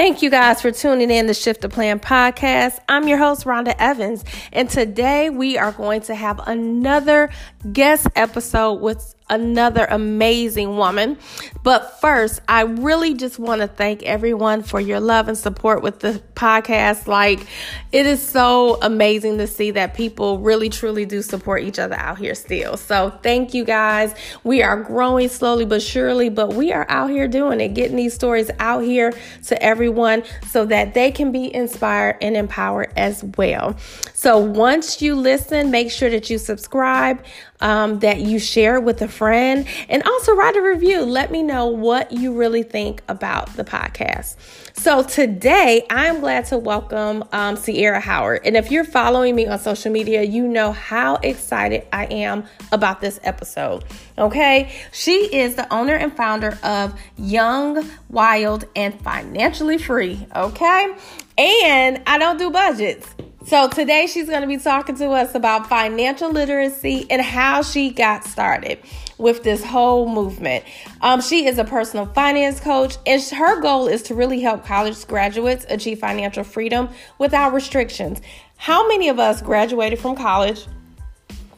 Thank you guys for tuning in to Shift the Plan podcast. I'm your host, Rhonda Evans, and today we are going to have another guest episode with another amazing woman. But first, I really just want to thank everyone for your love and support with the podcast. Like, it is so amazing to see that people really truly do support each other out here still. So, thank you guys. We are growing slowly but surely, but we are out here doing it, getting these stories out here to everyone so that they can be inspired and empowered as well. So, once you listen, make sure that you subscribe um, that you share with a friend, and also write a review. Let me know what you really think about the podcast. So today, I'm glad to welcome um, Sierra Howard. And if you're following me on social media, you know how excited I am about this episode. Okay, she is the owner and founder of Young, Wild, and Financially Free. Okay, and I don't do budgets. So today she's going to be talking to us about financial literacy and how she got started with this whole movement. Um, she is a personal finance coach, and her goal is to really help college graduates achieve financial freedom without restrictions. How many of us graduated from college?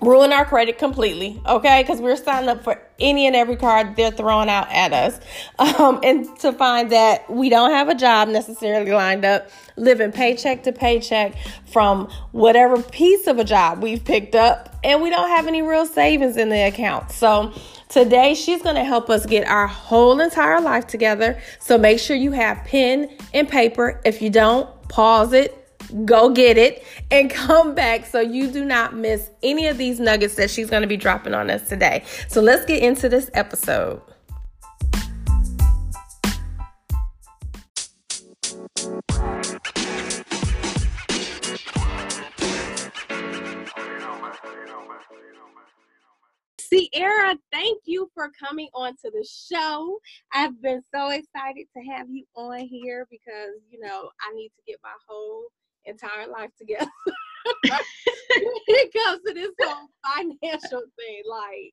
Ruin our credit completely, okay? Because we're signing up for any and every card they're throwing out at us. Um, and to find that we don't have a job necessarily lined up, living paycheck to paycheck from whatever piece of a job we've picked up, and we don't have any real savings in the account. So, Today, she's to help us get our whole entire life together. So make sure you have pen and paper. If you don't, pause it, go get it and come back so you do not miss any of these nuggets that she's going to be dropping on us today. So let's get into this episode. Sierra, thank you for coming on to the show. I've been so excited to have you on here because, you know, I need to get my whole entire life together. it comes to this whole financial thing. Like,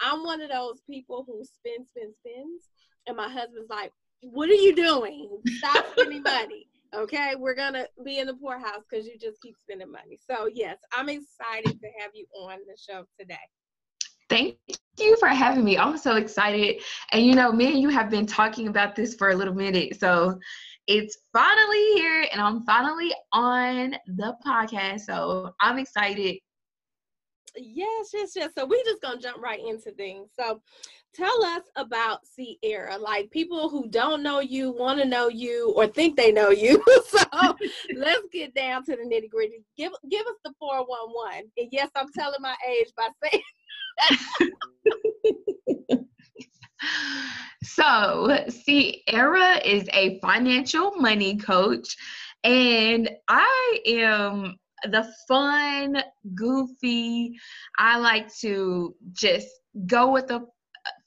I'm one of those people who spend, spend, spends, and my husband's like, "What are you doing? Stop spending money." Okay, we're gonna be in the poorhouse because you just keep spending money. So yes, I'm excited to have you on the show today. Thank you for having me. I'm so excited. And you know, me and you have been talking about this for a little minute. So it's finally here and I'm finally on the podcast. So I'm excited. Yes, yes, yes. So we're just gonna jump right into things. So tell us about Sierra. Like people who don't know you, want to know you, or think they know you. so let's get down to the nitty gritty. Give give us the 411. And yes, I'm telling my age by saying So, Sierra is a financial money coach, and I am the fun, goofy, I like to just go with the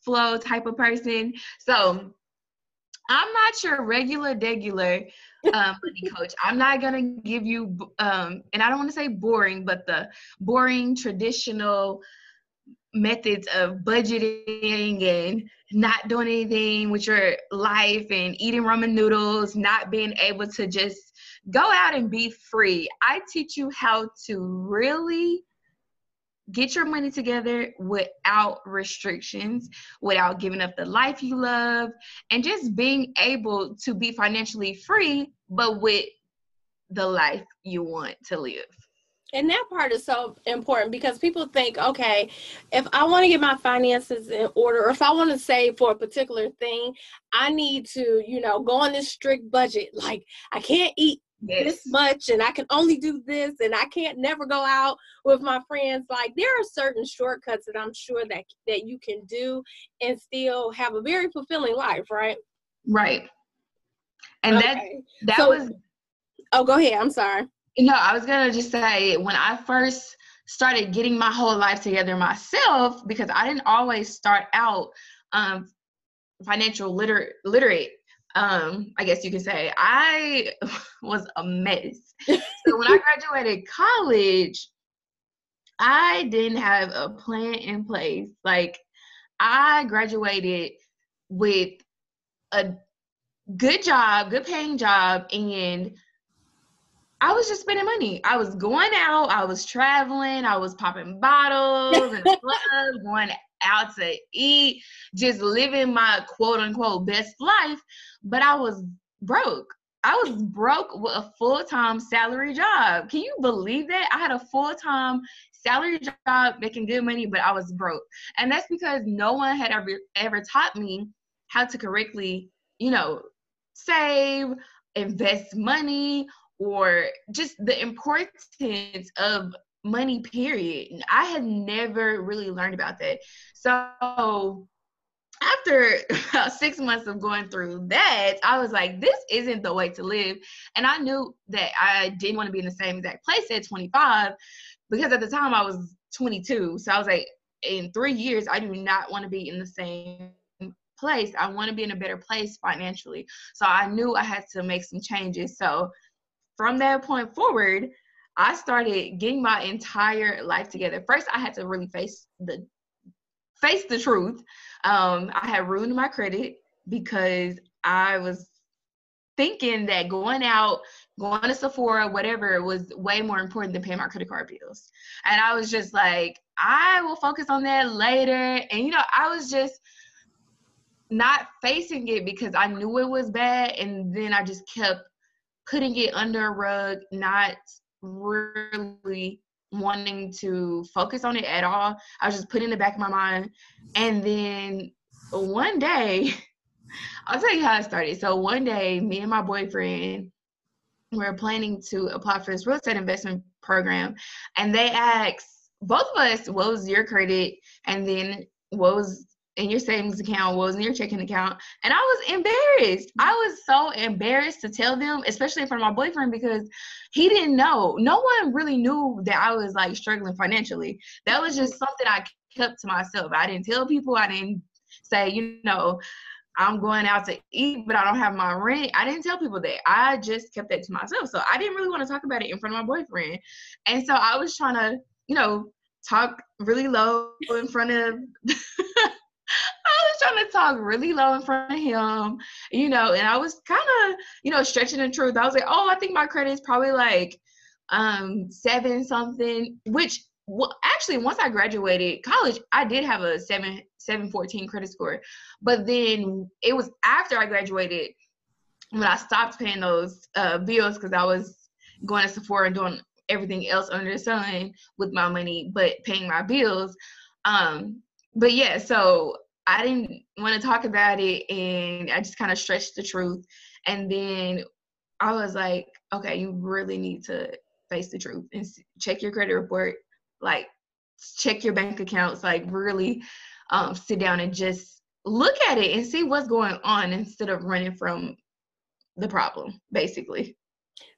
flow type of person. So, I'm not your regular, regular um, money coach. I'm not gonna give you, um, and I don't want to say boring, but the boring traditional methods of budgeting and not doing anything with your life and eating ramen noodles, not being able to just go out and be free. I teach you how to really get your money together without restrictions, without giving up the life you love, and just being able to be financially free, but with the life you want to live and that part is so important because people think okay if i want to get my finances in order or if i want to save for a particular thing i need to you know go on this strict budget. Like i can't eat yes. this much and i can only do this and i can't never go out with my friends. Like there are certain shortcuts that i'm sure that that you can do and still have a very fulfilling life right? Right. And okay. that that so, was oh go ahead. I'm sorry no, I was gonna just say when I first started getting my whole life together myself, because I didn't always start out um, financial liter- literate. Um, I guess you could say I was a mess. so when I graduated college, I didn't have a plan in place. Like I graduated with a good job, good paying job, and I was just spending money. I was going out, I was traveling, I was popping bottles and clubs, going out to eat, just living my quote unquote best life. But I was broke. I was broke with a full time salary job. Can you believe that? I had a full time salary job making good money, but I was broke. And that's because no one had ever ever taught me how to correctly, you know, save, invest money, or just the importance of money period. I had never really learned about that. So after about six months of going through that i was like this isn't the way to live. And i knew that i didn't want to be in the same exact place at 25 because at the time i was 22 so i was like in three years i do not want to be in the same place. I want to be in a better place financially. So i knew i had to make some changes. So from that point forward, I started getting my entire life together. First, I had to really face the face the truth. Um, I had ruined my credit because I was thinking that going out, going to Sephora, whatever, was way more important than paying my credit card bills. And I was just like, I will focus on that later. And you know, I was just not facing it because I knew it was bad. And then I just kept putting it under a rug, not really wanting to focus on it at all. I was just putting it in the back of my mind. And then one day, I'll tell you how it started. So one day, me and my boyfriend were planning to apply for this real estate investment program, and they asked both of us, "What was your credit?" and then what was in your savings account, was in your checking account. And I was embarrassed. I was so embarrassed to tell them, especially in front of my boyfriend, because he didn't know. No one really knew that I was like struggling financially. That was just something I kept to myself. I didn't tell people. I didn't say, you know, I'm going out to eat, but I don't have my rent. I didn't tell people that. I just kept that to myself. So I didn't really want to talk about it in front of my boyfriend. And so I was trying to, you know, talk really low in front of trying to talk really low in front of him, you know, and I was kind of, you know, stretching the truth. I was like, oh, I think my credit is probably like um seven something, which well, actually once I graduated college, I did have a seven seven fourteen credit score. But then it was after I graduated when I stopped paying those uh, bills because I was going to Sephora and doing everything else under the sun with my money, but paying my bills. Um, but yeah, so I didn't want to talk about it and I just kind of stretched the truth. And then I was like, okay, you really need to face the truth and check your credit report, like check your bank accounts, like really um, sit down and just look at it and see what's going on instead of running from the problem, basically.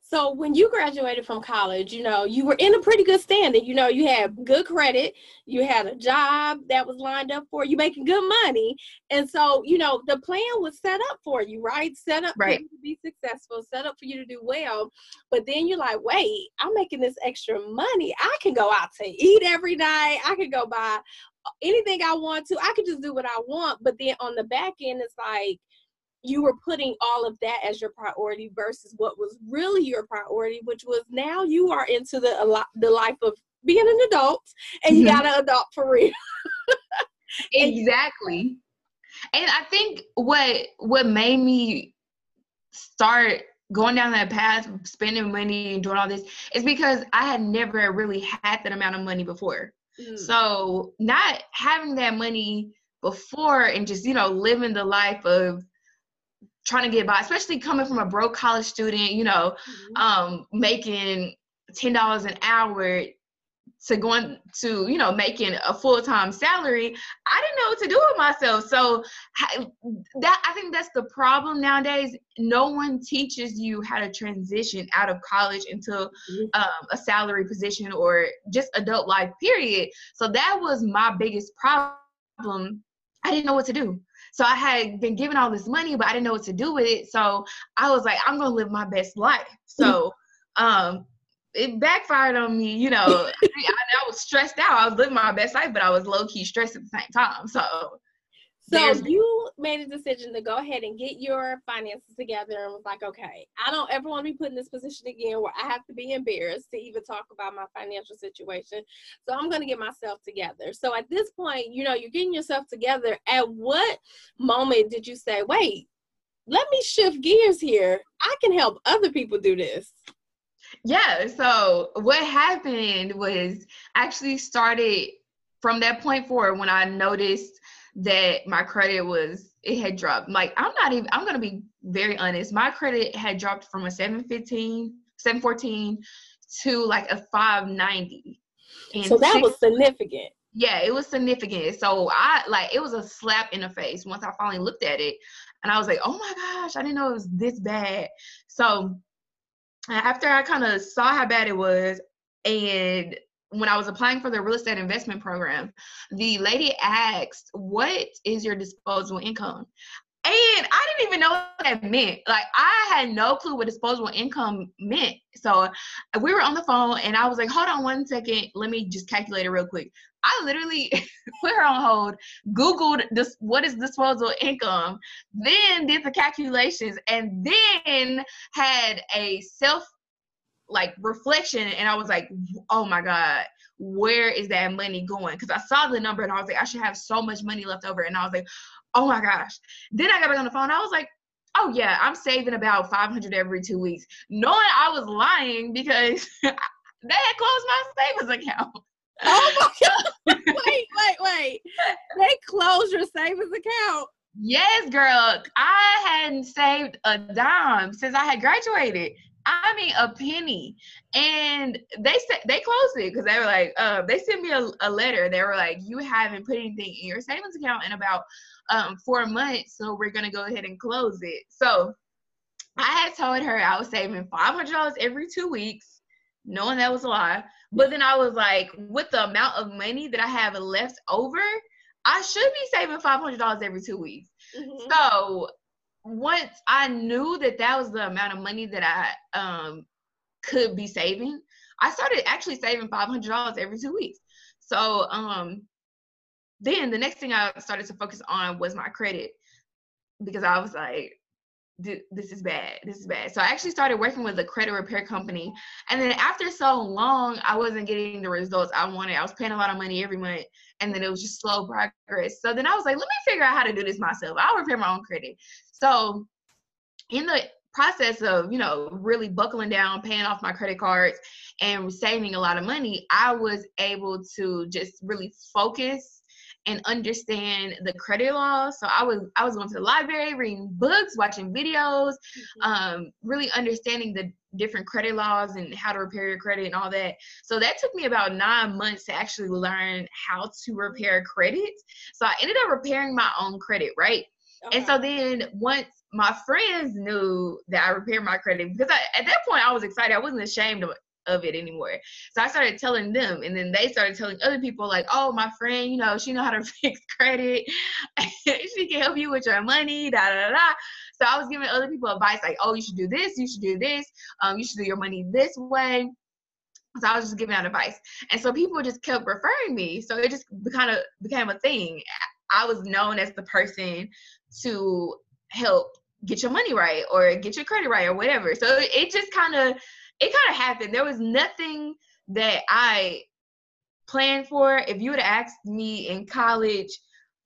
So when you graduated from college, you know, you were in a pretty good standing. You know, you had good credit, you had a job that was lined up for you, making good money. And so, you know, the plan was set up for you, right? Set up right. for you to be successful, set up for you to do well. But then you're like, wait, I'm making this extra money. I can go out to eat every night. I can go buy uh, anything I want to. I can just do what I want. But then on the back end, it's like, you were putting all of that as your priority versus what was really your priority, which was now you are into the the life of being an adult and you mm-hmm. gotta adopt for real. exactly. And I think what what made me start going down that path, spending money and doing all this, is because I had never really had that amount of money before. Mm. So not having that money before and just you know living the life of trying to get by, especially coming from a broke college student, you know, mm-hmm. um, making ten dollars an hour to going to you know making a full-time salary i didn't know what to do with myself. So that i think that's the problem nowadays. No one teaches you how to transition out of college into mm-hmm. um, a salary position or just adult life period. So that was my biggest problem. I didn't know what to do so I had been given all this money, but I didn't know what to do with it. So I was like, I'm gonna live my best life. So um it backfired on me, you know. I, I, was stressed out. I was living my best life, but I was low key stressed at the same time. So So There's- you made a decision to go ahead and get your finances together and was like, okay, I don't ever want to be put in this position again where I have to be embarrassed to even talk about my financial situation. So I'm going to get myself together. So at this point, you know, you're getting yourself together. At what moment did you say, wait, let me shift gears here? I can help other people do this. Yeah. So what happened was actually started from that point forward when I noticed that my credit was it had dropped. Like I'm not even I'm gonna be very honest. My credit had dropped from a 715, 714 to like a 590. And so that six, was significant. Yeah, it was significant. So I like it was a slap in the face once I finally looked at it and I was like, oh my gosh, I didn't know it was this bad. So after I kind of saw how bad it was and when I was applying for the real estate investment program, the lady asked, What is your disposable income? And I didn't even know what that meant. Like I had no clue what disposable income meant. So we were on the phone and I was like, hold on one second. Let me just calculate it real quick. I literally put her on hold, Googled this what is disposable income, then did the calculations, and then had a self like reflection and I was like, oh my God, where is that money going? Because I saw the number and I was like, I should have so much money left over. And I was like, oh my gosh. Then I got back on the phone. I was like, oh yeah, I'm saving about 500 every two weeks, knowing I was lying because they had closed my savings account. Oh my god! wait, wait, wait! They closed your savings account. Yes, girl. I hadn't saved a dime since I had graduated. I mean a penny. And they said they closed it because they were like, uh, they sent me a, a, letter. They were like, you haven't put anything in your savings account in about um, four months, so we're gonna go ahead and close it. So I had told her I was saving five hundred dollars every two weeks, knowing that was a lie. But then I was like, with the amount of money that I have left over, I should be saving five hundred dollars every two weeks. Mm-hmm. So once I knew that that was the amount of money that I um, could be saving, I started actually saving five hundred dollars every two weeks. So um, then the next thing I started to focus on was my credit because I was like, this is bad. This is bad. So I actually started working with a credit repair company. And then after so long, I wasn't getting the results I wanted. I was paying a lot of money every month. And then it was just slow progress. So then I was like, let me figure out how to do this myself. I'll repair my own credit. So in the process of, you know, really buckling down, paying off my credit cards and saving a lot of money, I was able to just really focus and understand the credit laws. So I was I was going to the library, reading books, watching videos, mm-hmm. um, really understanding the different credit laws and how to repair your credit and all that. So that took me about nine months to actually learn how to repair credit. So I ended up repairing my own credit, right? Okay. And so then once my friends knew that I repaired my credit because I, at that point I was excited. I wasn't ashamed of of it anymore. So I started telling them, and then they started telling other people, like, "Oh, my friend, you know, she know how to fix credit. she can help you with your money." Da da da. So I was giving other people advice, like, "Oh, you should do this. You should do this. Um, you should do your money this way." So I was just giving out advice, and so people just kept referring me. So it just kind of became a thing. I was known as the person to help get your money right or get your credit right or whatever. So it just kind of it kind of happened. There was nothing that I planned for. If you would have asked me in college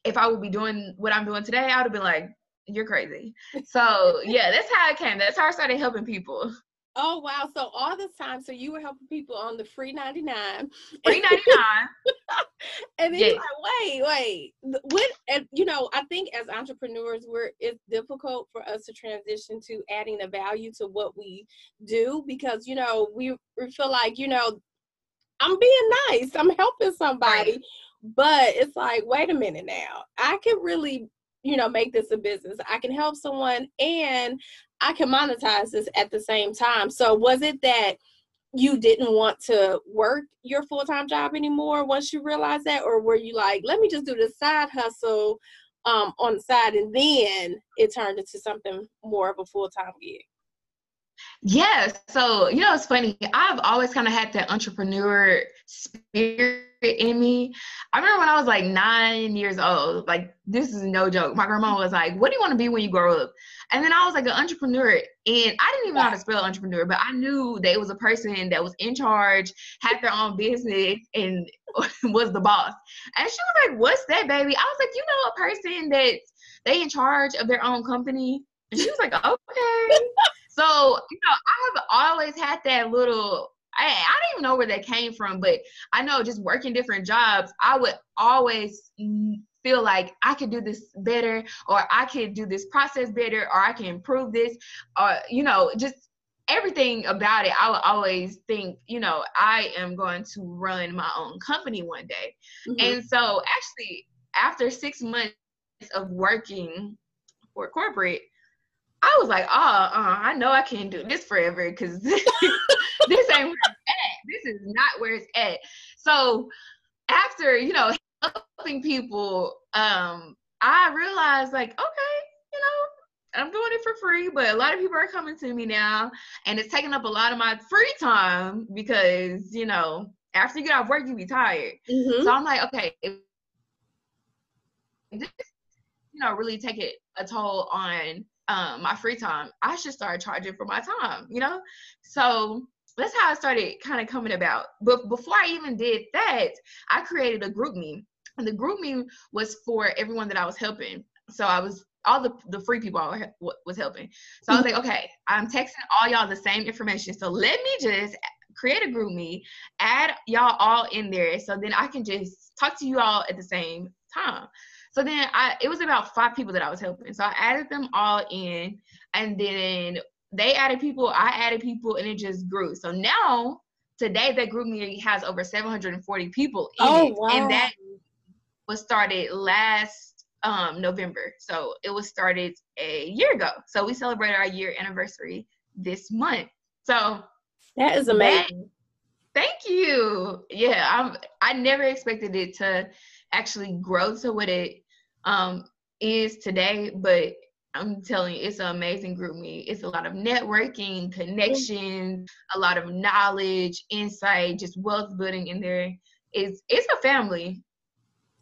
if I would be doing what I'm doing today, I would have been like, "You're crazy." So yeah, that's how it came. That's how I started helping people. Oh wow! So all this time, so you were helping people on the free ninety nine. Free ninety nine. and then yes. like, wait, wait. What? And you know, I think as entrepreneurs, we're it's difficult for us to transition to adding the value to what we do because you know we we feel like you know I'm being nice, I'm helping somebody, right. but it's like, wait a minute now, I can really you know make this a business i can help someone and I can monetize this at the same time. So was it that you didn't want to work your full time job anymore once you realized that, or were you like, let me just do this side hustle um, on the side, and then it turned into something more of a full time gig? Yeah. So, you know, it's funny. I've always kind of had that entrepreneur spirit in me. I remember when I was like nine years old, like, this is no joke. My grandma was like, What do you want to be when you grow up? And then I was like an entrepreneur. And I didn't even know how to spell entrepreneur, but I knew that it was a person that was in charge, had their own business, and was the boss. And she was like, What's that, baby? I was like, You know, a person that's they in charge of their own company. And she was like, Okay. So, you know, I have always had that little I, I don't even know where that came from, but I know just working different jobs, I would always feel like I could do this better, or I could do this process better, or I can improve this, or, you know, just everything about it. I would always think, you know, I am going to run my own company one day. Mm-hmm. And so, actually, after six months of working for corporate, I was like, oh, uh, I know I can't do this forever because this, this ain't where it's at. This is not where it's at. So after, you know, helping people, um, I realized like, okay, you know, I'm doing it for free, but a lot of people are coming to me now and it's taking up a lot of my free time because, you know, after you get off work, you be tired. Mm-hmm. So I'm like, okay, this, you know, really take it a toll on um, my free time, I should start charging for my time, you know? So that's how I started kind of coming about. But before I even did that, I created a GroupMe. And the GroupMe was for everyone that I was helping. So I was all the, the free people I was helping. So I was like, mm-hmm. okay, I'm texting all y'all the same information. So let me just create a GroupMe, add y'all all in there so then I can just talk to you all at the same time. So then I it was about five people that I was helping. So I added them all in and then they added people, I added people, and it just grew. So now today that GroupMe has over 740 people in oh, it. Wow. And that was started last um November. So it was started a year ago. So we celebrated our year anniversary this month. So that is amazing. That, thank you. Yeah, I'm I never expected it to actually grow to what it um, is today, but I'm telling you, it's an amazing GroupMe. It's a lot of networking, connections, a lot of knowledge, insight, just wealth building in there. It's it's a family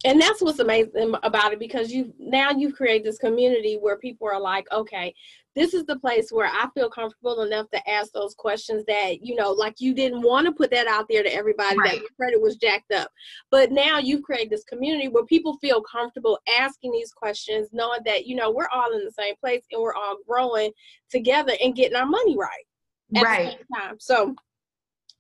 and that's what's amazing about it because you now you've created this community where people are like okay this is the place where i feel comfortable enough to ask those questions that you know like you didn't want to put that out there to everybody right. that your credit was jacked up. But now you've created this community where people feel comfortable asking these questions knowing that you know we're all in the same place and we're all growing together and getting our money right right. so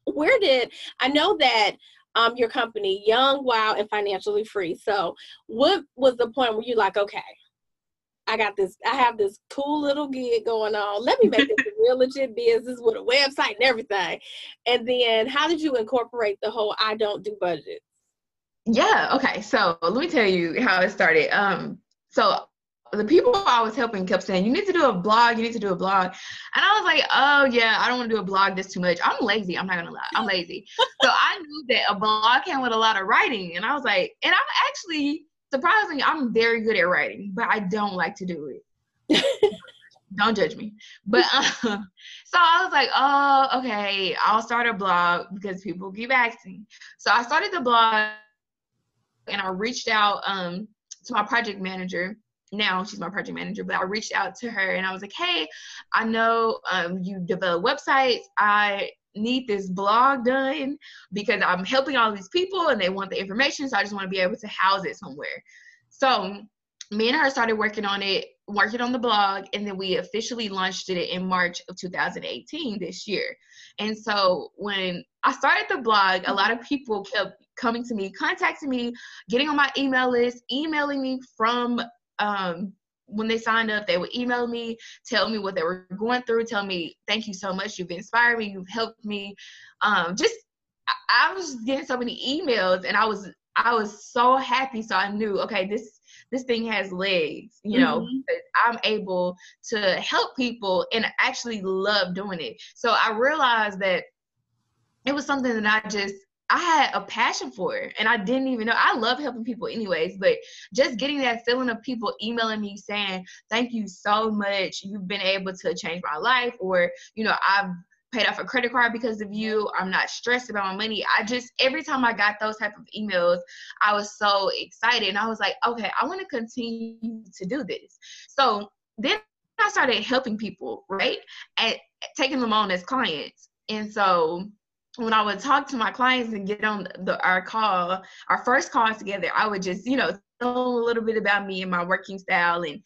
where did i know that um, your company, Young, Wild, and Financially Free. So, what was the point where you're like, okay, I got this, I have this cool little gig going on. Let me make this a real legit business with a website and everything. And then, how did you incorporate the whole I don't do budgets? Yeah. Okay. So let me tell you how it started. Um. So the people I was helping kept saying, you need to do a blog, you need to do a blog. And I was like, oh, yeah, I don't want to do a blog this too much. I'm lazy. I'm not going to lie. I'm lazy. so I knew that a blog came with a lot of writing. And I was like, and I'm actually, surprisingly, I'm very good at writing, but I don't like to do it. don't judge me. But um, so I was like, oh, okay, I'll start a blog because people keep asking. So I started the blog and I reached out um, to my project manager now she's my project manager, but I reached out to her and I was like, hey, I know um, you develop websites. I need this blog done because I'm helping all these people and they want the information. So I just want to be able to house it somewhere. So me and her started working on it, working on the blog, and then we officially launched it in March of 2018 this year. And so when I started the blog, a lot of people kept coming to me, contacting me, getting on my email list, emailing me from um, when they signed up, they would email me, tell me what they were going through, tell me, thank you so much, you've inspired me, you've helped me. Um, just I, I was getting so many emails and I was I was so happy. So I knew, okay, this this thing has legs, you know, mm-hmm. I'm able to help people and actually love doing it. So I realized that it was something that I just I had a passion for it and I didn't even know. I love helping people anyways, but just getting that feeling of people emailing me saying, Thank you so much. You've been able to change my life, or, you know, I've paid off a credit card because of you. I'm not stressed about my money. I just every time I got those type of emails, I was so excited and I was like, okay, I want to continue to do this. So then I started helping people, right? And taking them on as clients. And so when I would talk to my clients and get on the our call, our first call together, I would just, you know, tell a little bit about me and my working style. And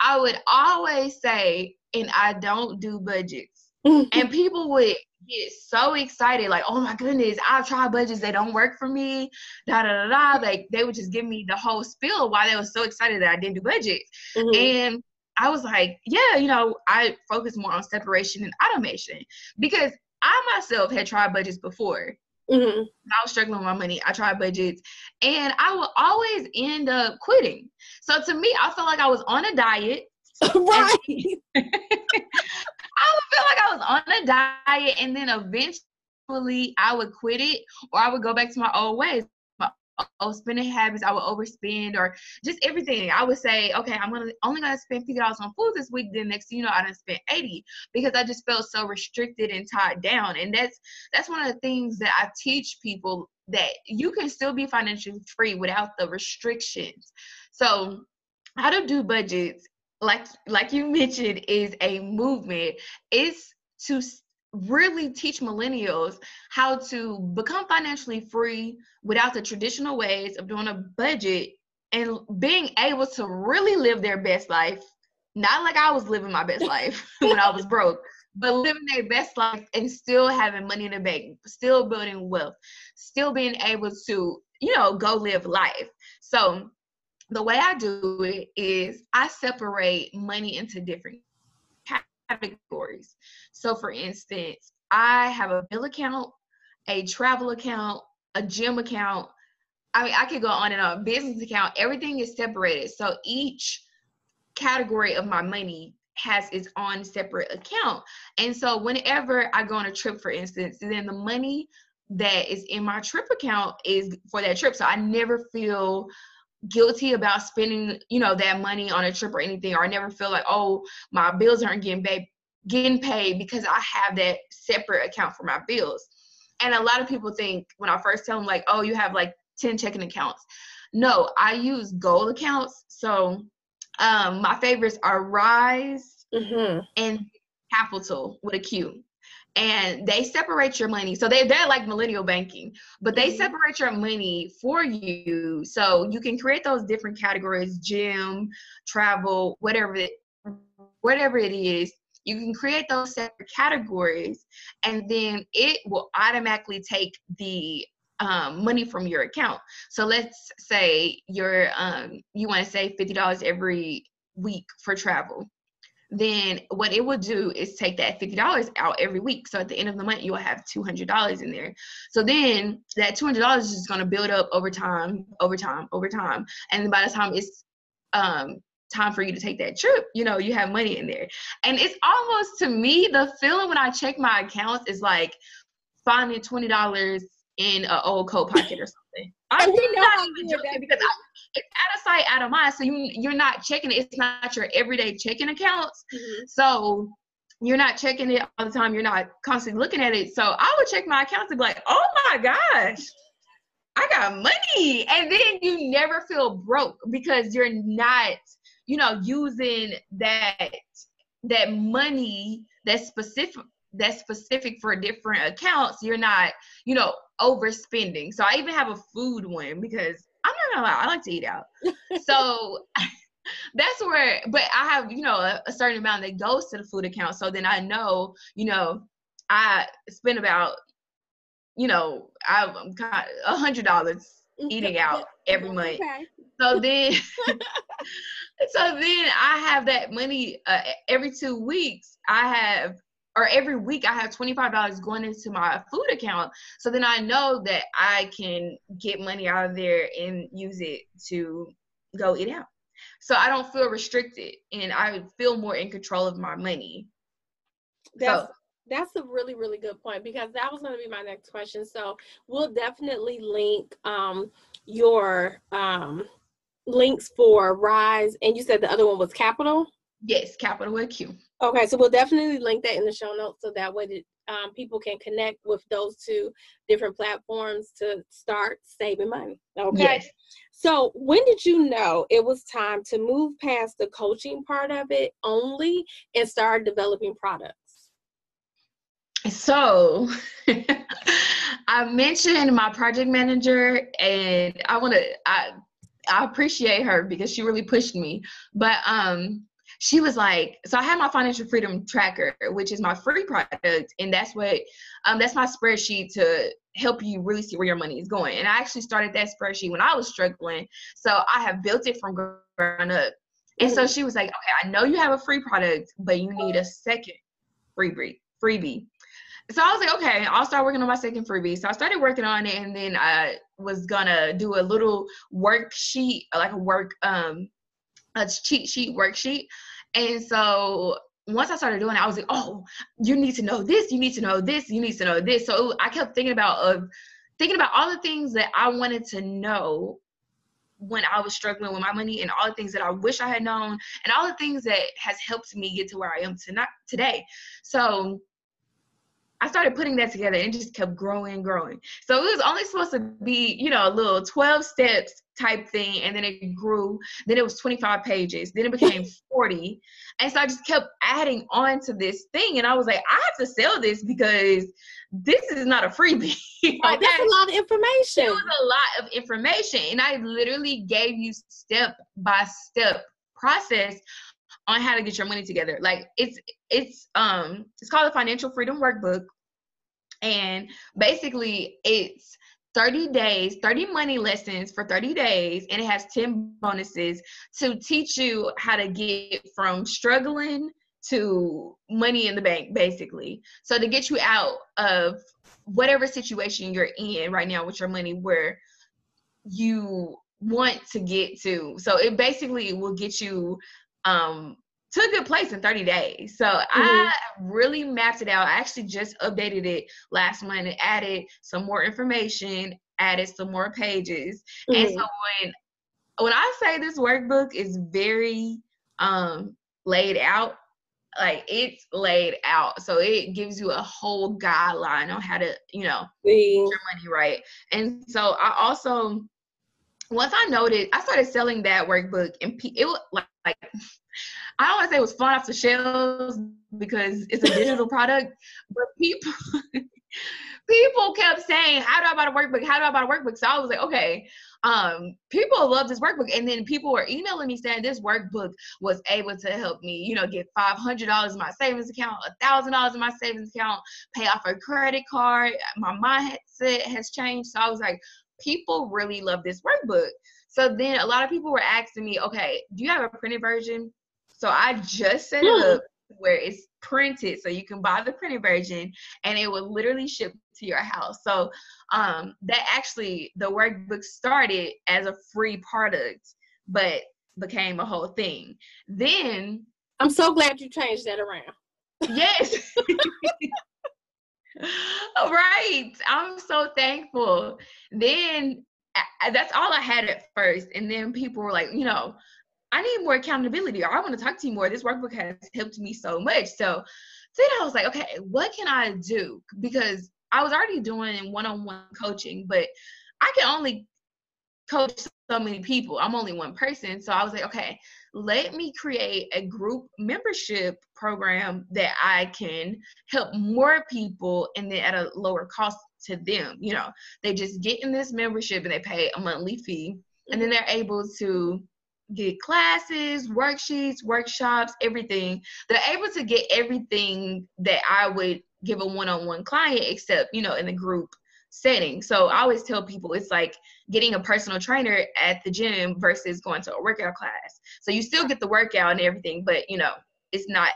I would always say, and I don't do budgets. and people would get so excited, like, oh my goodness, I've tried budgets, they don't work for me, da da da da. Like they would just give me the whole spiel why they were so excited that I didn't do budgets. Mm-hmm. And I was like, yeah, you know, I focus more on separation and automation because I myself had tried budgets before. Mm-hmm. I was struggling with my money. I tried budgets, and I would always end up quitting. So to me, I felt like I was on a diet. right. I would feel like I was on a diet, and then eventually I would quit it, or I would go back to my old ways oh spending habits i would overspend or just everything. I would say okay i'm gonna only gonna spend fifty dollars on food this week then next you know i didn't spend 80 because i just felt so restricted and tied down. And that's that's one of the things that i teach people that you can still be financially free without the restrictions. So how to do budgets like like you mentioned is a movement. It's to really teach millennials how to become financially free without the traditional ways of doing a budget and being able to really live their best life. Not like i was living my best life when i was broke but living their best life and still having money in the bank still building wealth still being able to you know go live life. So the way i do it is i separate money into different categories. So, for instance, I have a bill account, a travel account, a gym account. I mean, I could go on and on. Business account, everything is separated. So each category of my money has its own separate account. And so whenever I go on a trip, for instance, then the money that is in my trip account is for that trip. So I never feel guilty about spending, you know, that money on a trip or anything, or I never feel like, oh, my bills aren't getting paid getting paid because I have that separate account for my bills. And a lot of people think when I first tell them like, oh, you have like 10 checking accounts. No, I use gold accounts. So um, my favorites are Rise mm-hmm. and Qapital with a Q and they separate your money. So they they're like millennial banking, but they mm-hmm. separate your money for you. So you can create those different categories: gym, travel, whatever it, whatever it is. You can create those separate categories, and then it will automatically take the um, money from your account. So let's say you're um, you want to save fifty dollars every week for travel then what it will do is take that $50 out every week. So at the end of the month, you will have $200 in there. So then that $200 is just going to build up over time, over time, over time. And by the time it's um, time for you to take that trip, you know, you have money in there. And it's almost to me, the feeling when I check my accounts is like finding $20 in an old coat pocket or something. I'm not even joking because I, it's out of sight, out of mind. So you you're not checking it. It's not your everyday checking accounts. Mm-hmm. So you're not checking it all the time. You're not constantly looking at it. So I would check my accounts and be like, oh my gosh, I got money. And then you never feel broke because you're not, you know, using that that money that's specific that's specific for different accounts. You're not, you know, overspending. So I even have a food one because I'm not gonna lie, I like to eat out. so that's where, but I have, you know, a, a, certain amount that goes to the food account. So then I know, you know, I spend about, you know, I'm kind a hundred dollars eating out every month. Okay. So then, so then I have that money uh, every two weeks. I have or every week I have $25 going into my food account. So then I know that I can get money out of there and use it to go eat out. So I don't feel restricted and I feel more in control of my money. That's, so that's a really really good point because that was going to be my next question so we'll definitely link um your um links for rise and you said the other one was Qapital yes Qapital with q okay so we'll definitely link that in the show notes so that way that um, people can connect with those two different platforms to start saving money okay yes. so when did you know it was time to move past the coaching part of it only and start developing products so I mentioned my project manager, and I want to I I appreciate her because she really pushed me. But um, she was like, so I had my financial freedom tracker, which is my free product, and that's what um that's my spreadsheet to help you really see where your money is going. And I actually started that spreadsheet when I was struggling, so I have built it from ground up. And so she was like, okay, I know you have a free product, but you need a second freebie. Freebie so I was like, okay, I'll start working on my second freebie. So I started working on it, and then I was gonna do a little worksheet, like a work, um, a cheat sheet worksheet. And so once I started doing it, I was like, oh, you need to know this, you need to know this, you need to know this. So I kept thinking about of thinking about all the things that I wanted to know when I was struggling with my money and all the things that I wish I had known and all the things that has helped me get to where I am tonight today. So I started putting that together and it just kept growing, and growing. So it was only supposed to be, you know, a little 12 steps type thing. And then it grew. Then it was 25 pages. Then it became 40. And so I just kept adding on to this thing. And I was like, I have to sell this because this is not a freebie. oh, that's a lot of information. It was a lot of information. And I literally gave you step by step process on how to get your money together. Like it's it's um it's called the Financial Freedom Workbook. And basically it's 30 days, 30 money lessons for 30 days, and it has 10 bonuses to teach you how to get from struggling to money in the bank, basically. So to get you out of whatever situation you're in right now with your money where you want to get to. So it basically will get you um to a good place in 30 days. So mm-hmm. I really mapped it out. I actually just updated it last month and added some more information, added some more pages. Mm-hmm. And so when when I say this workbook is very um laid out, like it's laid out. So it gives you a whole guideline on how to, you know, your money right. And so I also once I noted, I started selling that workbook, and it was like, like I don't want to say it was flying off the shelves because it's a digital product, but people people kept saying, "How do I buy a workbook? How do I buy a workbook?" So I was like, "Okay." Um, people love this workbook, and then people were emailing me saying this workbook was able to help me, you know, get five hundred dollars in my savings account, thousand dollars in my savings account, pay off a credit card. My mindset has changed, so I was like, people really love this workbook. So then a lot of people were asking me, okay, do you have a printed version? So I just set it up where it's printed so you can buy the printed version and it will literally ship to your house. So um that actually the workbook started as a free product but became a whole thing. Then I'm so glad you changed that around. Yes. right. I'm so thankful. Then that's all I had at first. And then people were like, you know, I need more accountability or I want to talk to you more. This workbook has helped me so much. So then I was like, okay, what can I do? Because I was already doing one on one coaching, but I can only coach so many people. I'm only one person. So I was like, okay, let me create a group membership program that I can help more people and then at a lower cost to them. You know, they just get in this membership and they pay a monthly fee and then mm-hmm. they're able to get classes, worksheets, workshops, everything. They're able to get everything that I would give a one-on-one client except, you know, in the group setting. So I always tell people it's like getting a personal trainer at the gym versus going to a workout class. So you still get the workout and everything, but you know, it's not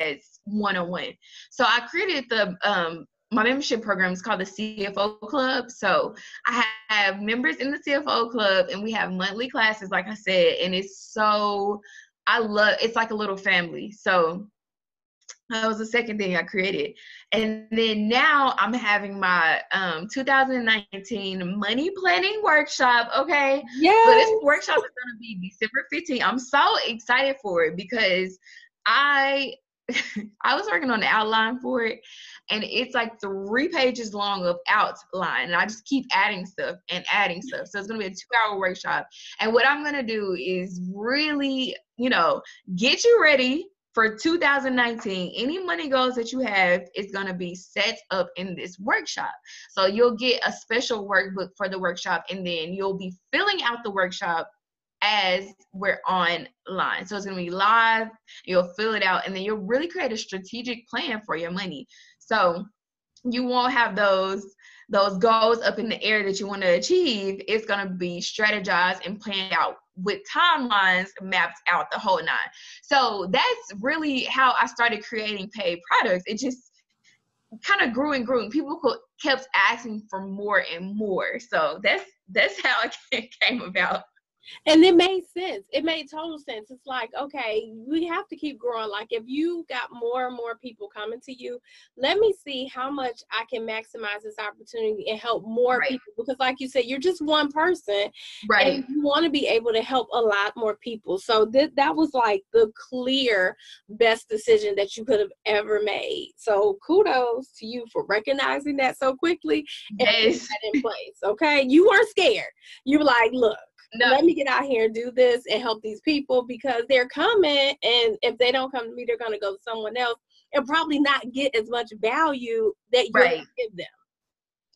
as one-on-one. So I created the um my membership program is called the CFO Club. So I have members in the CFO Club and we have monthly classes, like I said, and it's so I love it's like a little family. So that was the second thing I created. And then now I'm having my um 2019 money planning workshop. Okay. Yeah. So this workshop is gonna be December 15th. I'm so excited for it because I I was working on the outline for it and it's like three pages long of outline and I just keep adding stuff and adding stuff. So it's gonna be a two hour workshop. And what I'm gonna do is really, you know, get you ready for 2019, any money goals that you have is going to be set up in this workshop. So you'll get a special workbook for the workshop, and then you'll be filling out the workshop as we're online. So it's going to be live, you'll fill it out, and then you'll really create a strategic plan for your money. So you won't have those those goals up in the air that you want to achieve it's going to be strategized and planned out with timelines mapped out the whole nine. So that's really how i started creating paid products. It just kind of grew and grew and people kept asking for more and more. So that's that's how it came about and it made sense. It made total sense. It's like, okay, we have to keep growing. Like, if you got more and more people coming to you, let me see how much I can maximize this opportunity and help more right. people. Because, like you said, you're just one person, right? you want to be able to help a lot more people. So th- that was like the clear best decision that you could have ever made. So kudos to you for recognizing that so quickly and yes. that in place. Okay, you weren't scared. You were like, look no. let me get out here and do this and help these people because they're coming and if they don't come to me they're going to go to someone else and probably not get as much value that you right. give them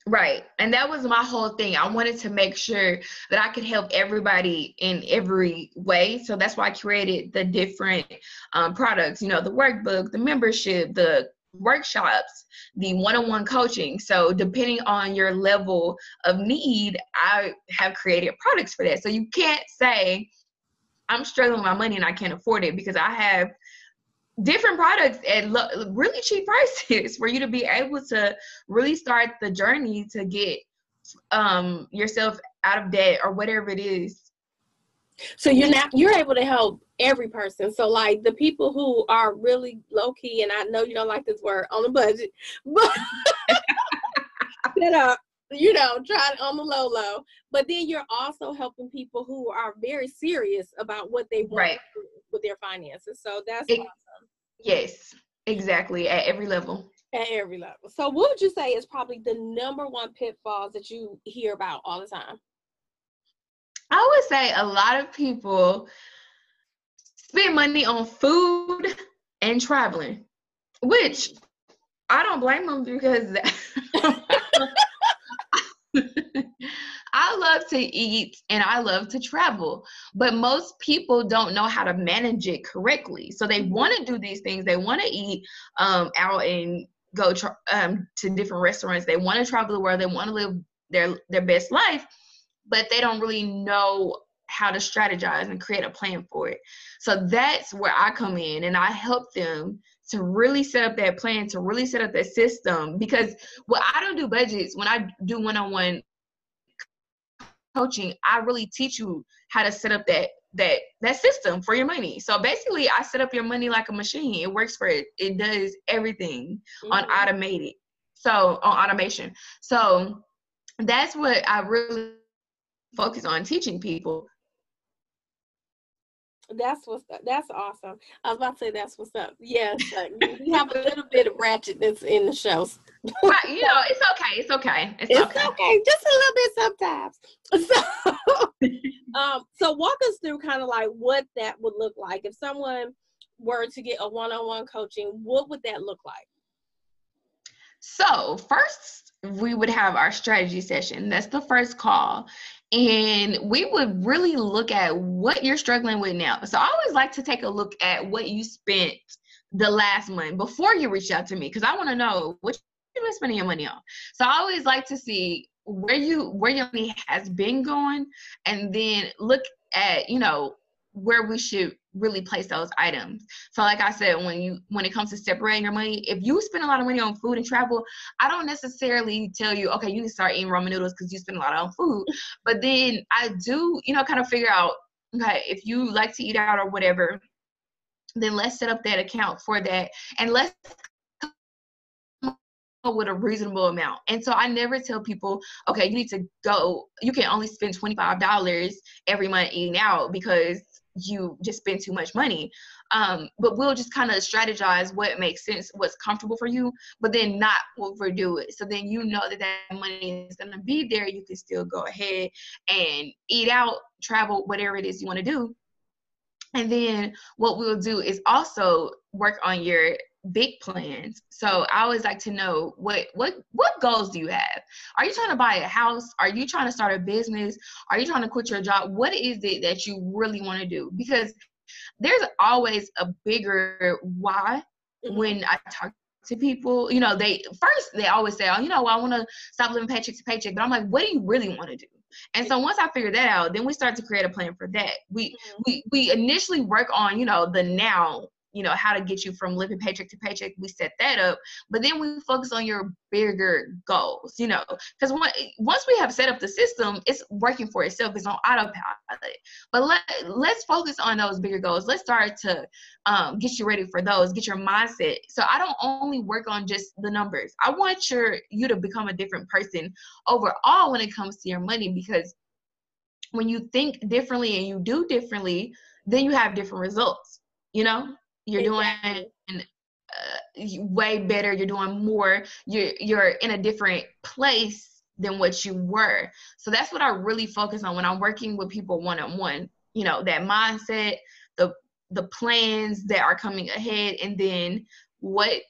Right. And that was my whole thing. I wanted to make sure that I could help everybody in every way. So that's why I created the different um, products, you know, the workbook, the membership, the workshops, the one on one coaching. So, depending on your level of need, I have created products for that. So, you can't say, I'm struggling with my money and I can't afford it because I have different products at lo- really cheap prices for you to be able to really start the journey to get um, yourself out of debt or whatever it is so you're not you're able to help every person. So like the people who are really low key, and I know you don't like this word on the budget, but that are you know trying on the low low. But then you're also helping people who are very serious about what they want right. with their finances. So that's it, awesome. Yes, exactly at every level. At every level. So what would you say is probably the number one pitfalls that you hear about all the time? I would say a lot of people spend money on food and traveling, which I don't blame them because I love to eat and I love to travel, but most people don't know how to manage it correctly. So they want to do these things. They want to eat um, out and go tra- um, to different restaurants. They want to travel the world. They want to live their their best life but they don't really know how to strategize and create a plan for it. So that's where I come in and I help them to really set up that plan, to really set up that system. Because what I don't do budgets, when I do one on one coaching, I really teach you how to set up that that that system for your money. So basically I set up your money like a machine. It works for it. It does everything mm-hmm. on automated. So on automation. So that's what I really focus on teaching people. That's what's up. That's awesome. I was about to say that's what's up. Yes, we have a little bit of ratchetness in the shows. right, you know, it's okay. It's okay. It's, it's okay. okay. Just a little bit sometimes. So, um, so walk us through kind of like what that would look like if someone were to get a one-on-one coaching. What would that look like? So first, we would have our strategy session. That's the first call and we would really look at what you're struggling with now. So I always like to take a look at what you spent the last month before you reach out to me because I want to know what you've been spending your money on. So I always like to see where you where your money has been going and then look at, you know, where we should really place those items. So like I said, when you when it comes to separating your money, if you spend a lot of money on food and travel, I don't necessarily tell you, okay, you need to start eating ramen noodles because you spend a lot on food. But then I do, you know, kind of figure out, okay, if you like to eat out or whatever, then let's set up that account for that and let's come with a reasonable amount. And so I never tell people, okay, you need to go, you can only spend $25 every month eating out because you just spend too much money. Um, but we'll just kind of strategize what makes sense, what's comfortable for you, but then not overdo it. So then you know that that money is going to be there. You can still go ahead and eat out, travel, whatever it is you want to do. And then what we'll do is also work on your big plans. So I always like to know what what what goals do you have? Are you trying to buy a house? Are you trying to start a business? Are you trying to quit your job? What is it that you really want to do? Because there's always a bigger why mm-hmm. when I talk to people. You know, they first they always say, "Oh, you know, I want to stop living paycheck to paycheck." But I'm like, "What do you really want to do?" And so once I figure that out, then we start to create a plan for that. We mm-hmm. we we initially work on, you know, the now you know how to get you from living paycheck to paycheck we set that up. But then we focus on your bigger goals you know because once we have set up the system it's working for itself it's on autopilot. But let, let's focus on those bigger goals. Let's start to um, get you ready for those get your mindset. So i don't only work on just the numbers. I want your you to become a different person overall when it comes to your money because when you think differently and you do differently then you have different results you know you're exactly. doing uh, way better. You're doing more. You're you're in a different place than what you were. So that's what i really focus on when i'm working with people one-on-one. You know that mindset the the plans that are coming ahead and then what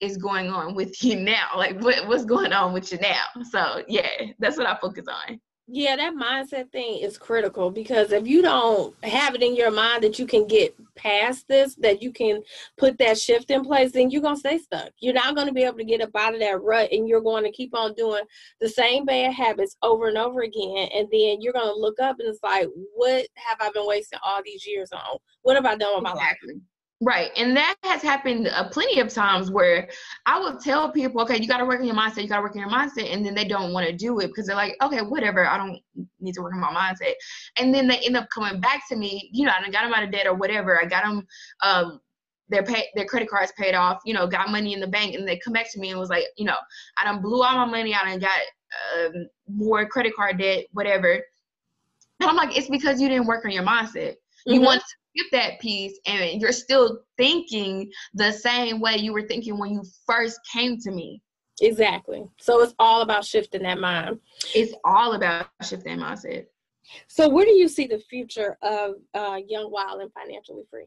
is going on with you now. Like what, what's going on with you now? So yeah that's what i focus on yeah, that mindset thing is critical because if you don't have it in your mind that you can get past this, that you can put that shift in place, then you're going to stay stuck. You're not going to be able to get up out of that rut and you're going to keep on doing the same bad habits over and over again. And then you're going to look up and it's like, what have I been wasting all these years on? What have I done with my exactly. life? Right. And that has happened uh, plenty of times where I will tell people, okay, you got to work on your mindset, you got to work on your mindset. And then they don't want to do it because they're like, okay, whatever, I don't need to work on my mindset. And then they end up coming back to me, you know, I got them out of debt or whatever. I got them, um, their pay, their credit cards paid off, you know, got money in the bank. And they come back to me and was like, you know, I done blew all my money, I done got um, more credit card debt, whatever. And I'm like, it's because you didn't work on your mindset. You mm-hmm. want to skip that piece and you're still thinking the same way you were thinking when you first came to me. Exactly. So it's all about shifting that mind. It's all about shifting mindset. So where do you see the future of uh, Young Wild and Financially Free?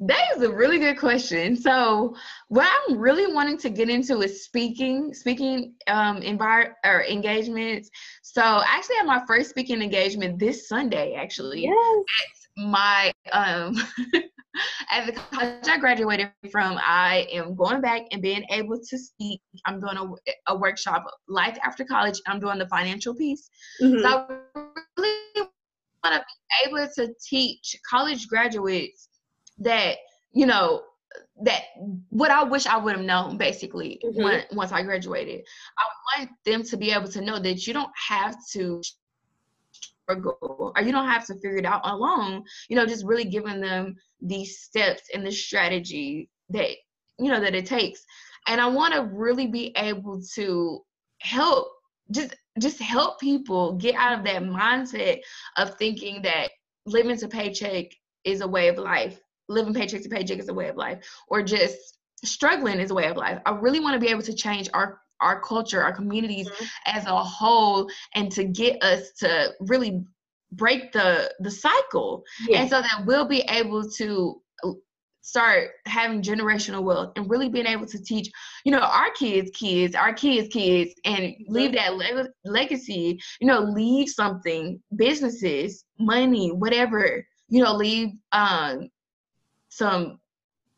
That is a really good question. So, what I'm really wanting to get into is speaking, speaking um envir- or engagements. So, I actually have my first speaking engagement this Sunday, actually, yes my um at the college I graduated from, I am going back and being able to speak. I'm doing a, a workshop, life after college. I'm doing the financial piece. Mm-hmm. So I really want to be able to teach college graduates that you know that what I wish I would have known basically mm-hmm. when once I graduated. I want them to be able to know that you don't have to struggle or you don't have to figure it out alone you know just really giving them these steps and the strategy that you know that it takes. And i want to really be able to help just just help people get out of that mindset of thinking that living to paycheck is a way of life living paycheck to paycheck is a way of life or just struggling is a way of life. I really want to be able to change our our culture, our communities mm-hmm. as a whole, and to get us to really break the the cycle, yeah. and so that we'll be able to uh, start having generational wealth and really being able to teach you know our kids kids our kids kids and leave that le- legacy you know leave something businesses money whatever you know leave um some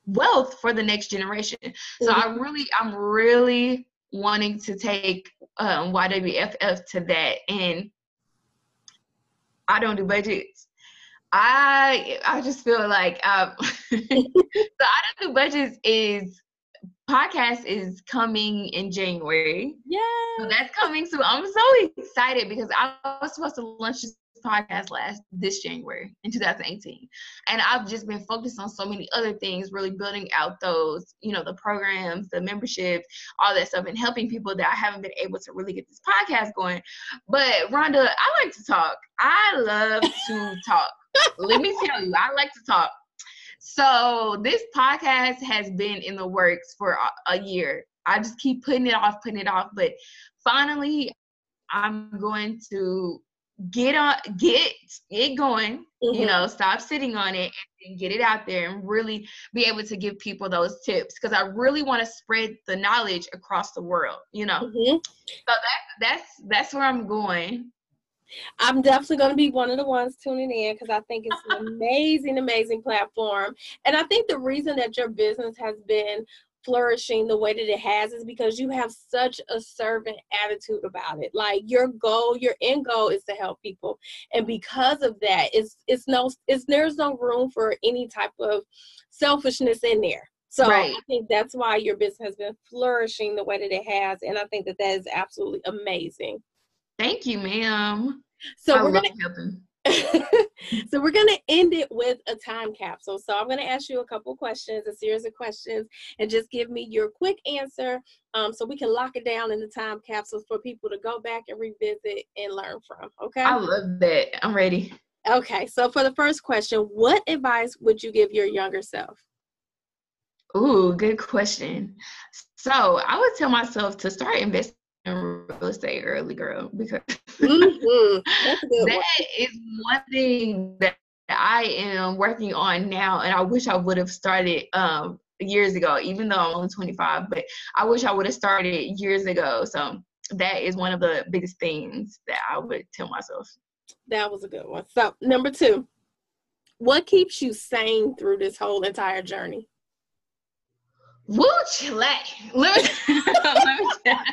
wealth for the next generation so mm-hmm. i really i'm really wanting to take um, YWFF to that, and I don't do budgets. I I just feel like um, so I don't do budgets is podcast is coming in January. Yeah, so that's coming soon. I'm so excited because I was supposed to launch this podcast last this January in 2018. And I've just been focused on so many other things, really building out those, you know, the programs, the memberships, all that stuff, and helping people that I haven't been able to really get this podcast going. But Rhonda, I like to talk. I love to talk. Let me tell you, I like to talk. So this podcast has been in the works for a, a year. I just keep putting it off, putting it off, but finally I'm going to get on get it going mm-hmm. you know stop sitting on it and get it out there and really be able to give people those tips because i really want to spread the knowledge across the world you know mm-hmm. so that that's that's where i'm going I'm definitely going to be one of the ones tuning in because I think it's an amazing, amazing platform. And I think the reason that your business has been flourishing the way that it has is because you have such a servant attitude about it. Like your goal, your end goal is to help people. And because of that, it's it's no it's there's no room for any type of selfishness in there. So right. I think that's why your business has been flourishing the way that it has. And I think that that is absolutely amazing. Thank you, ma'am. So I we're gonna helping. so we're going to end it with a time capsule. So I'm going to ask you a couple questions, a series of questions, and just give me your quick answer um, so we can lock it down in the time capsules for people to go back and revisit and learn from. Okay. I love that. I'm ready. Okay. So for the first question, what advice would you give your younger self? Ooh, good question. So I would tell myself to start investing in real estate early, girl, because mm-hmm. that is one thing that I am working on now, and I wish I would have started um, years ago, even though I'm only 25. But I wish I would have started years ago. So that is one of the biggest things that I would tell myself. That was a good one. So number two, what keeps you sane through this whole entire journey? Woo, Let me, let me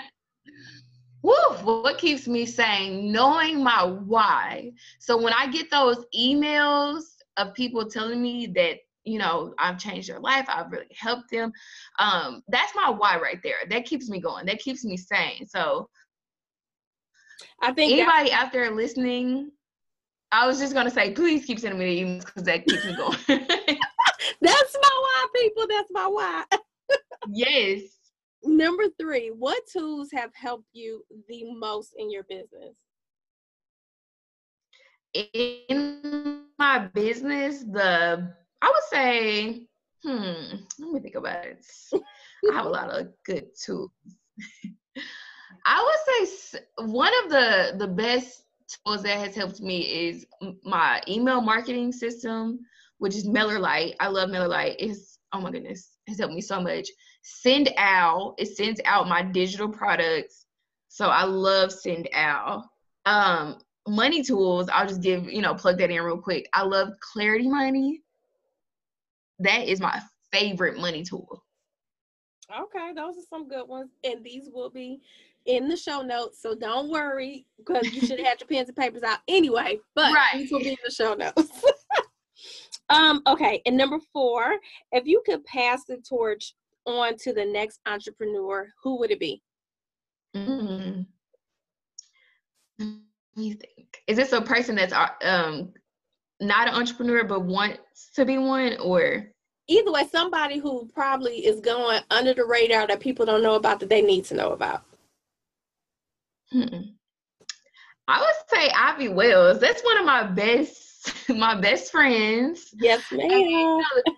Woo, what keeps me saying knowing my why. So when I get those emails of people telling me that you know I've changed their life, I've really helped them, um, that's my why right there. That keeps me going. That keeps me sane. So I think anybody out there listening, I was just gonna say, please keep sending me the emails because that keeps me going. that's my why, people. That's my why. yes. Number three, what tools have helped you the most in your business? In my business, the I would say, hmm, let me think about it. I have a lot of good tools. I would say one of the the best tools that has helped me is my email marketing system, which is MailerLite. I love MailerLite. It's oh my goodness, it's helped me so much. SendOwl. It sends out my digital products. So I love SendOwl. Um, money tools, I'll just give, you know, plug that in real quick. I love Clarity Money. That is my favorite money tool. Okay, those are some good ones. And these will be in the show notes. So don't worry, because you should have your pens and papers out anyway. But right. these will be in the show notes. um, okay, and number four, if you could pass the torch on to the next entrepreneur, who would it be? Mm-hmm. You think is this a person that's uh, um not an entrepreneur but wants to be one, or either way, somebody who probably is going under the radar that people don't know about that they need to know about. Hmm. I would say Ivy Wells. That's one of my best my best friends. Yes, ma'am. And, you know, the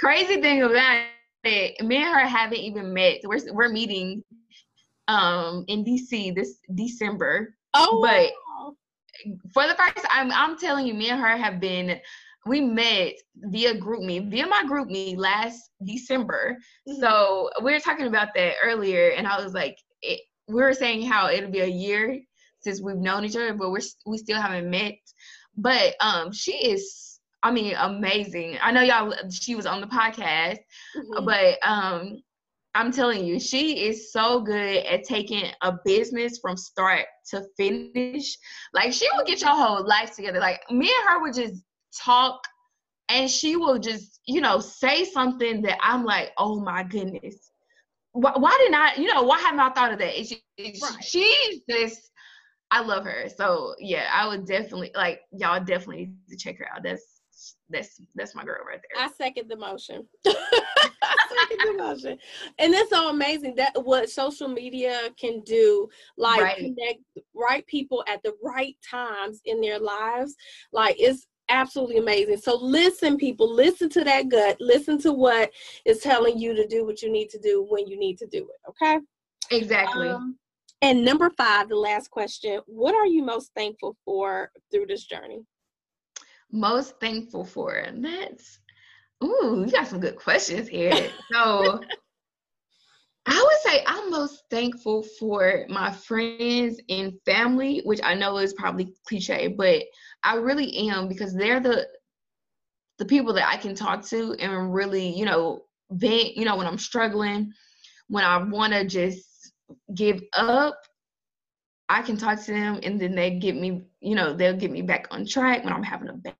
crazy thing about me and her haven't even met. We're we're meeting um in DC this December. Oh, but wow. for the first time, I'm telling you, me and her have been. We met via GroupMe, via my GroupMe last December. Mm-hmm. So we were talking about that earlier, and I was like, it, we were saying how it'll be a year since we've known each other, but we're we still haven't met. But um, she is I mean, amazing. I know y'all. She was on the podcast, mm-hmm. but um, I'm telling you, she is so good at taking a business from start to finish. Like she will get your whole life together. Like me and her would just talk, and she will just, you know, say something that I'm like, oh my goodness. Why, why didn't I, you know, why haven't I thought of that? It's, it's, right. She's just I love her. So yeah, I would definitely like y'all definitely need to check her out. That's that's that's my girl right there. I second the motion. I second the motion. And that's so amazing that what social media can do, like right. connect right people at the right times in their lives. Like it's absolutely amazing. So listen, people, listen to that gut. Listen to what is telling you to do what you need to do when you need to do it. Okay. Exactly. Um, and number five, the last question: What are you most thankful for through this journey? Most thankful for? And that's, ooh, you got some good questions here. So I would say I'm most thankful for my friends and family, which I know is probably cliche, but I really am because they're the the people that I can talk to and really, you know, vent, you know, when I'm struggling, when I want to just give up, I can talk to them and then they get me, you know, they'll get me back on track when I'm having a bad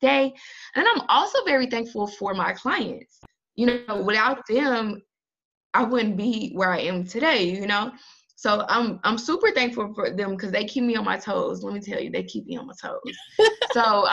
day. And I'm also very thankful for my clients. You know, without them, I wouldn't be where I am today, you know? So I'm I'm super thankful for them because they keep me on my toes. Let me tell you, they keep me on my toes. so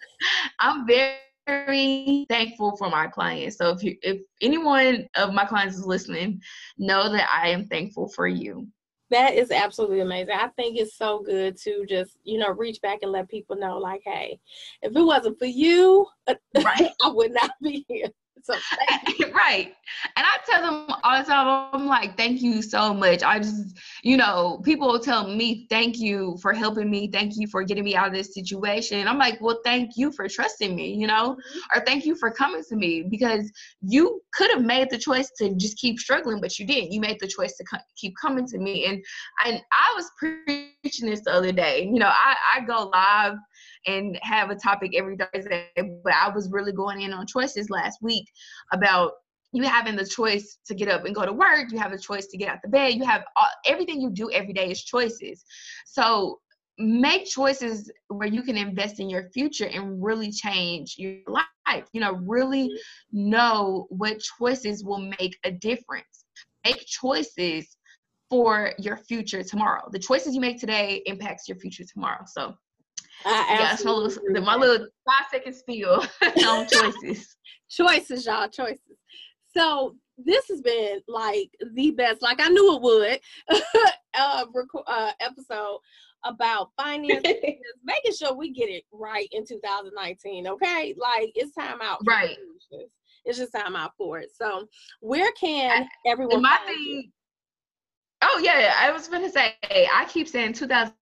I'm very very thankful for my clients. So if you if anyone of my clients is listening, know that I am thankful for you. That is absolutely amazing. I think it's so good to just, you know, reach back and let people know, like, hey, if it wasn't for you, right. I would not be here. So right. And I tell them all the time, I'm like, thank you so much. I just, you know, people will tell me, thank you for helping me. Thank you for getting me out of this situation. I'm like, well, thank you for trusting me, you know, mm-hmm. or thank you for coming to me because you could have made the choice to just keep struggling, but you didn't. You made the choice to co- keep coming to me. And, and I was preaching this the other day. You know, I, I go live and have a topic every Thursday. But I was really going in on choices last week about you having the choice to get up and go to work. You have a choice to get out the bed. You have all, everything you do every day is choices. So make choices where you can invest in your future and really change your life. You know, really know what choices will make a difference. Make choices for your future tomorrow. The choices you make today impacts your future tomorrow. So I yeah, my little, my little five second spiel on choices. choices, y'all, choices. So this has been like the best, like I knew it would, uh, record, uh, episode about finances, making sure we get it right in 2019. Okay, like it's time out. right. It's just time out for it. So, where can everyone? My thing. You? Oh yeah, I was gonna say. I keep saying 2000.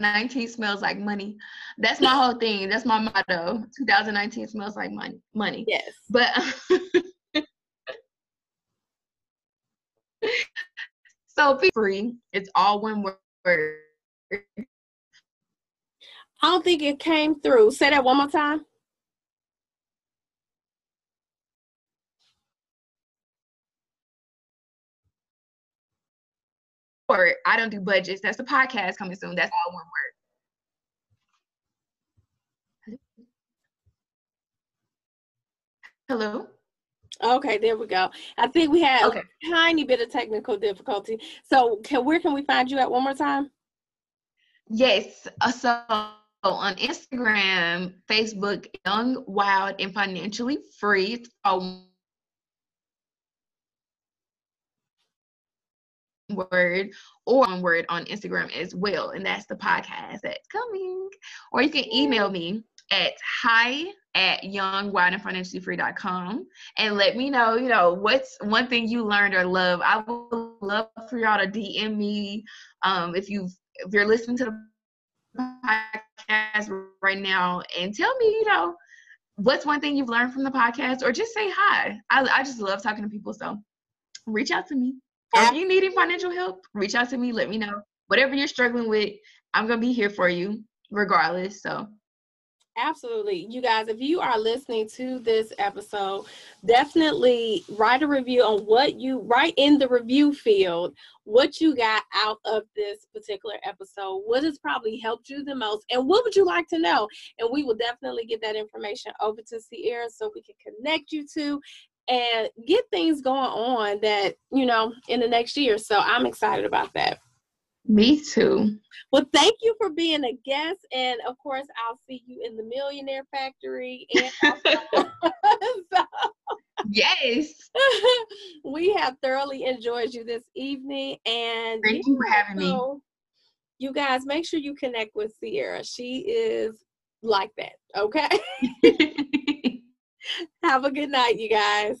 2019 smells like money. That's my whole thing. That's my motto. 2019 smells like money. Money. Yes. But so be free. It's all one word. I don't think it came through. Say that one more time. I don't do budgets. That's the podcast coming soon. That's all one word. Hello. Okay, there we go. I think we had okay. a tiny bit of technical difficulty. So, can, where can we find you at one more time? Yes. Uh, so on Instagram, Facebook, Young, Wild, and Financially Free. Word or one word on Instagram as well. And that's the podcast that's coming. Or you can email me at hi at youngwildandfinanciallyfree.com and let me know, you know, what's one thing you learned or love. I would love for y'all to DM me um, if you've if you're listening to the podcast right now and tell me, you know, what's one thing you've learned from the podcast or just say hi. I, I just love talking to people. So reach out to me. If you needing financial help, reach out to me. Let me know. Whatever you're struggling with, I'm gonna be here for you, regardless. So Absolutely. You guys, if you are listening to this episode, definitely write a review on what you write in the review field, what you got out of this particular episode, what has probably helped you the most, and what would you like to know? And we will definitely get that information over to Sierra so we can connect you to and get things going on that, you know, in the next year. So I'm excited about that. Me too. Well, thank you for being a guest. And of course, I'll see you in the Millionaire Factory. And so, yes. we have thoroughly enjoyed you this evening. And thank you, you for having me. You guys, make sure you connect with Sierra. She is like that. Okay. have a good night, you guys.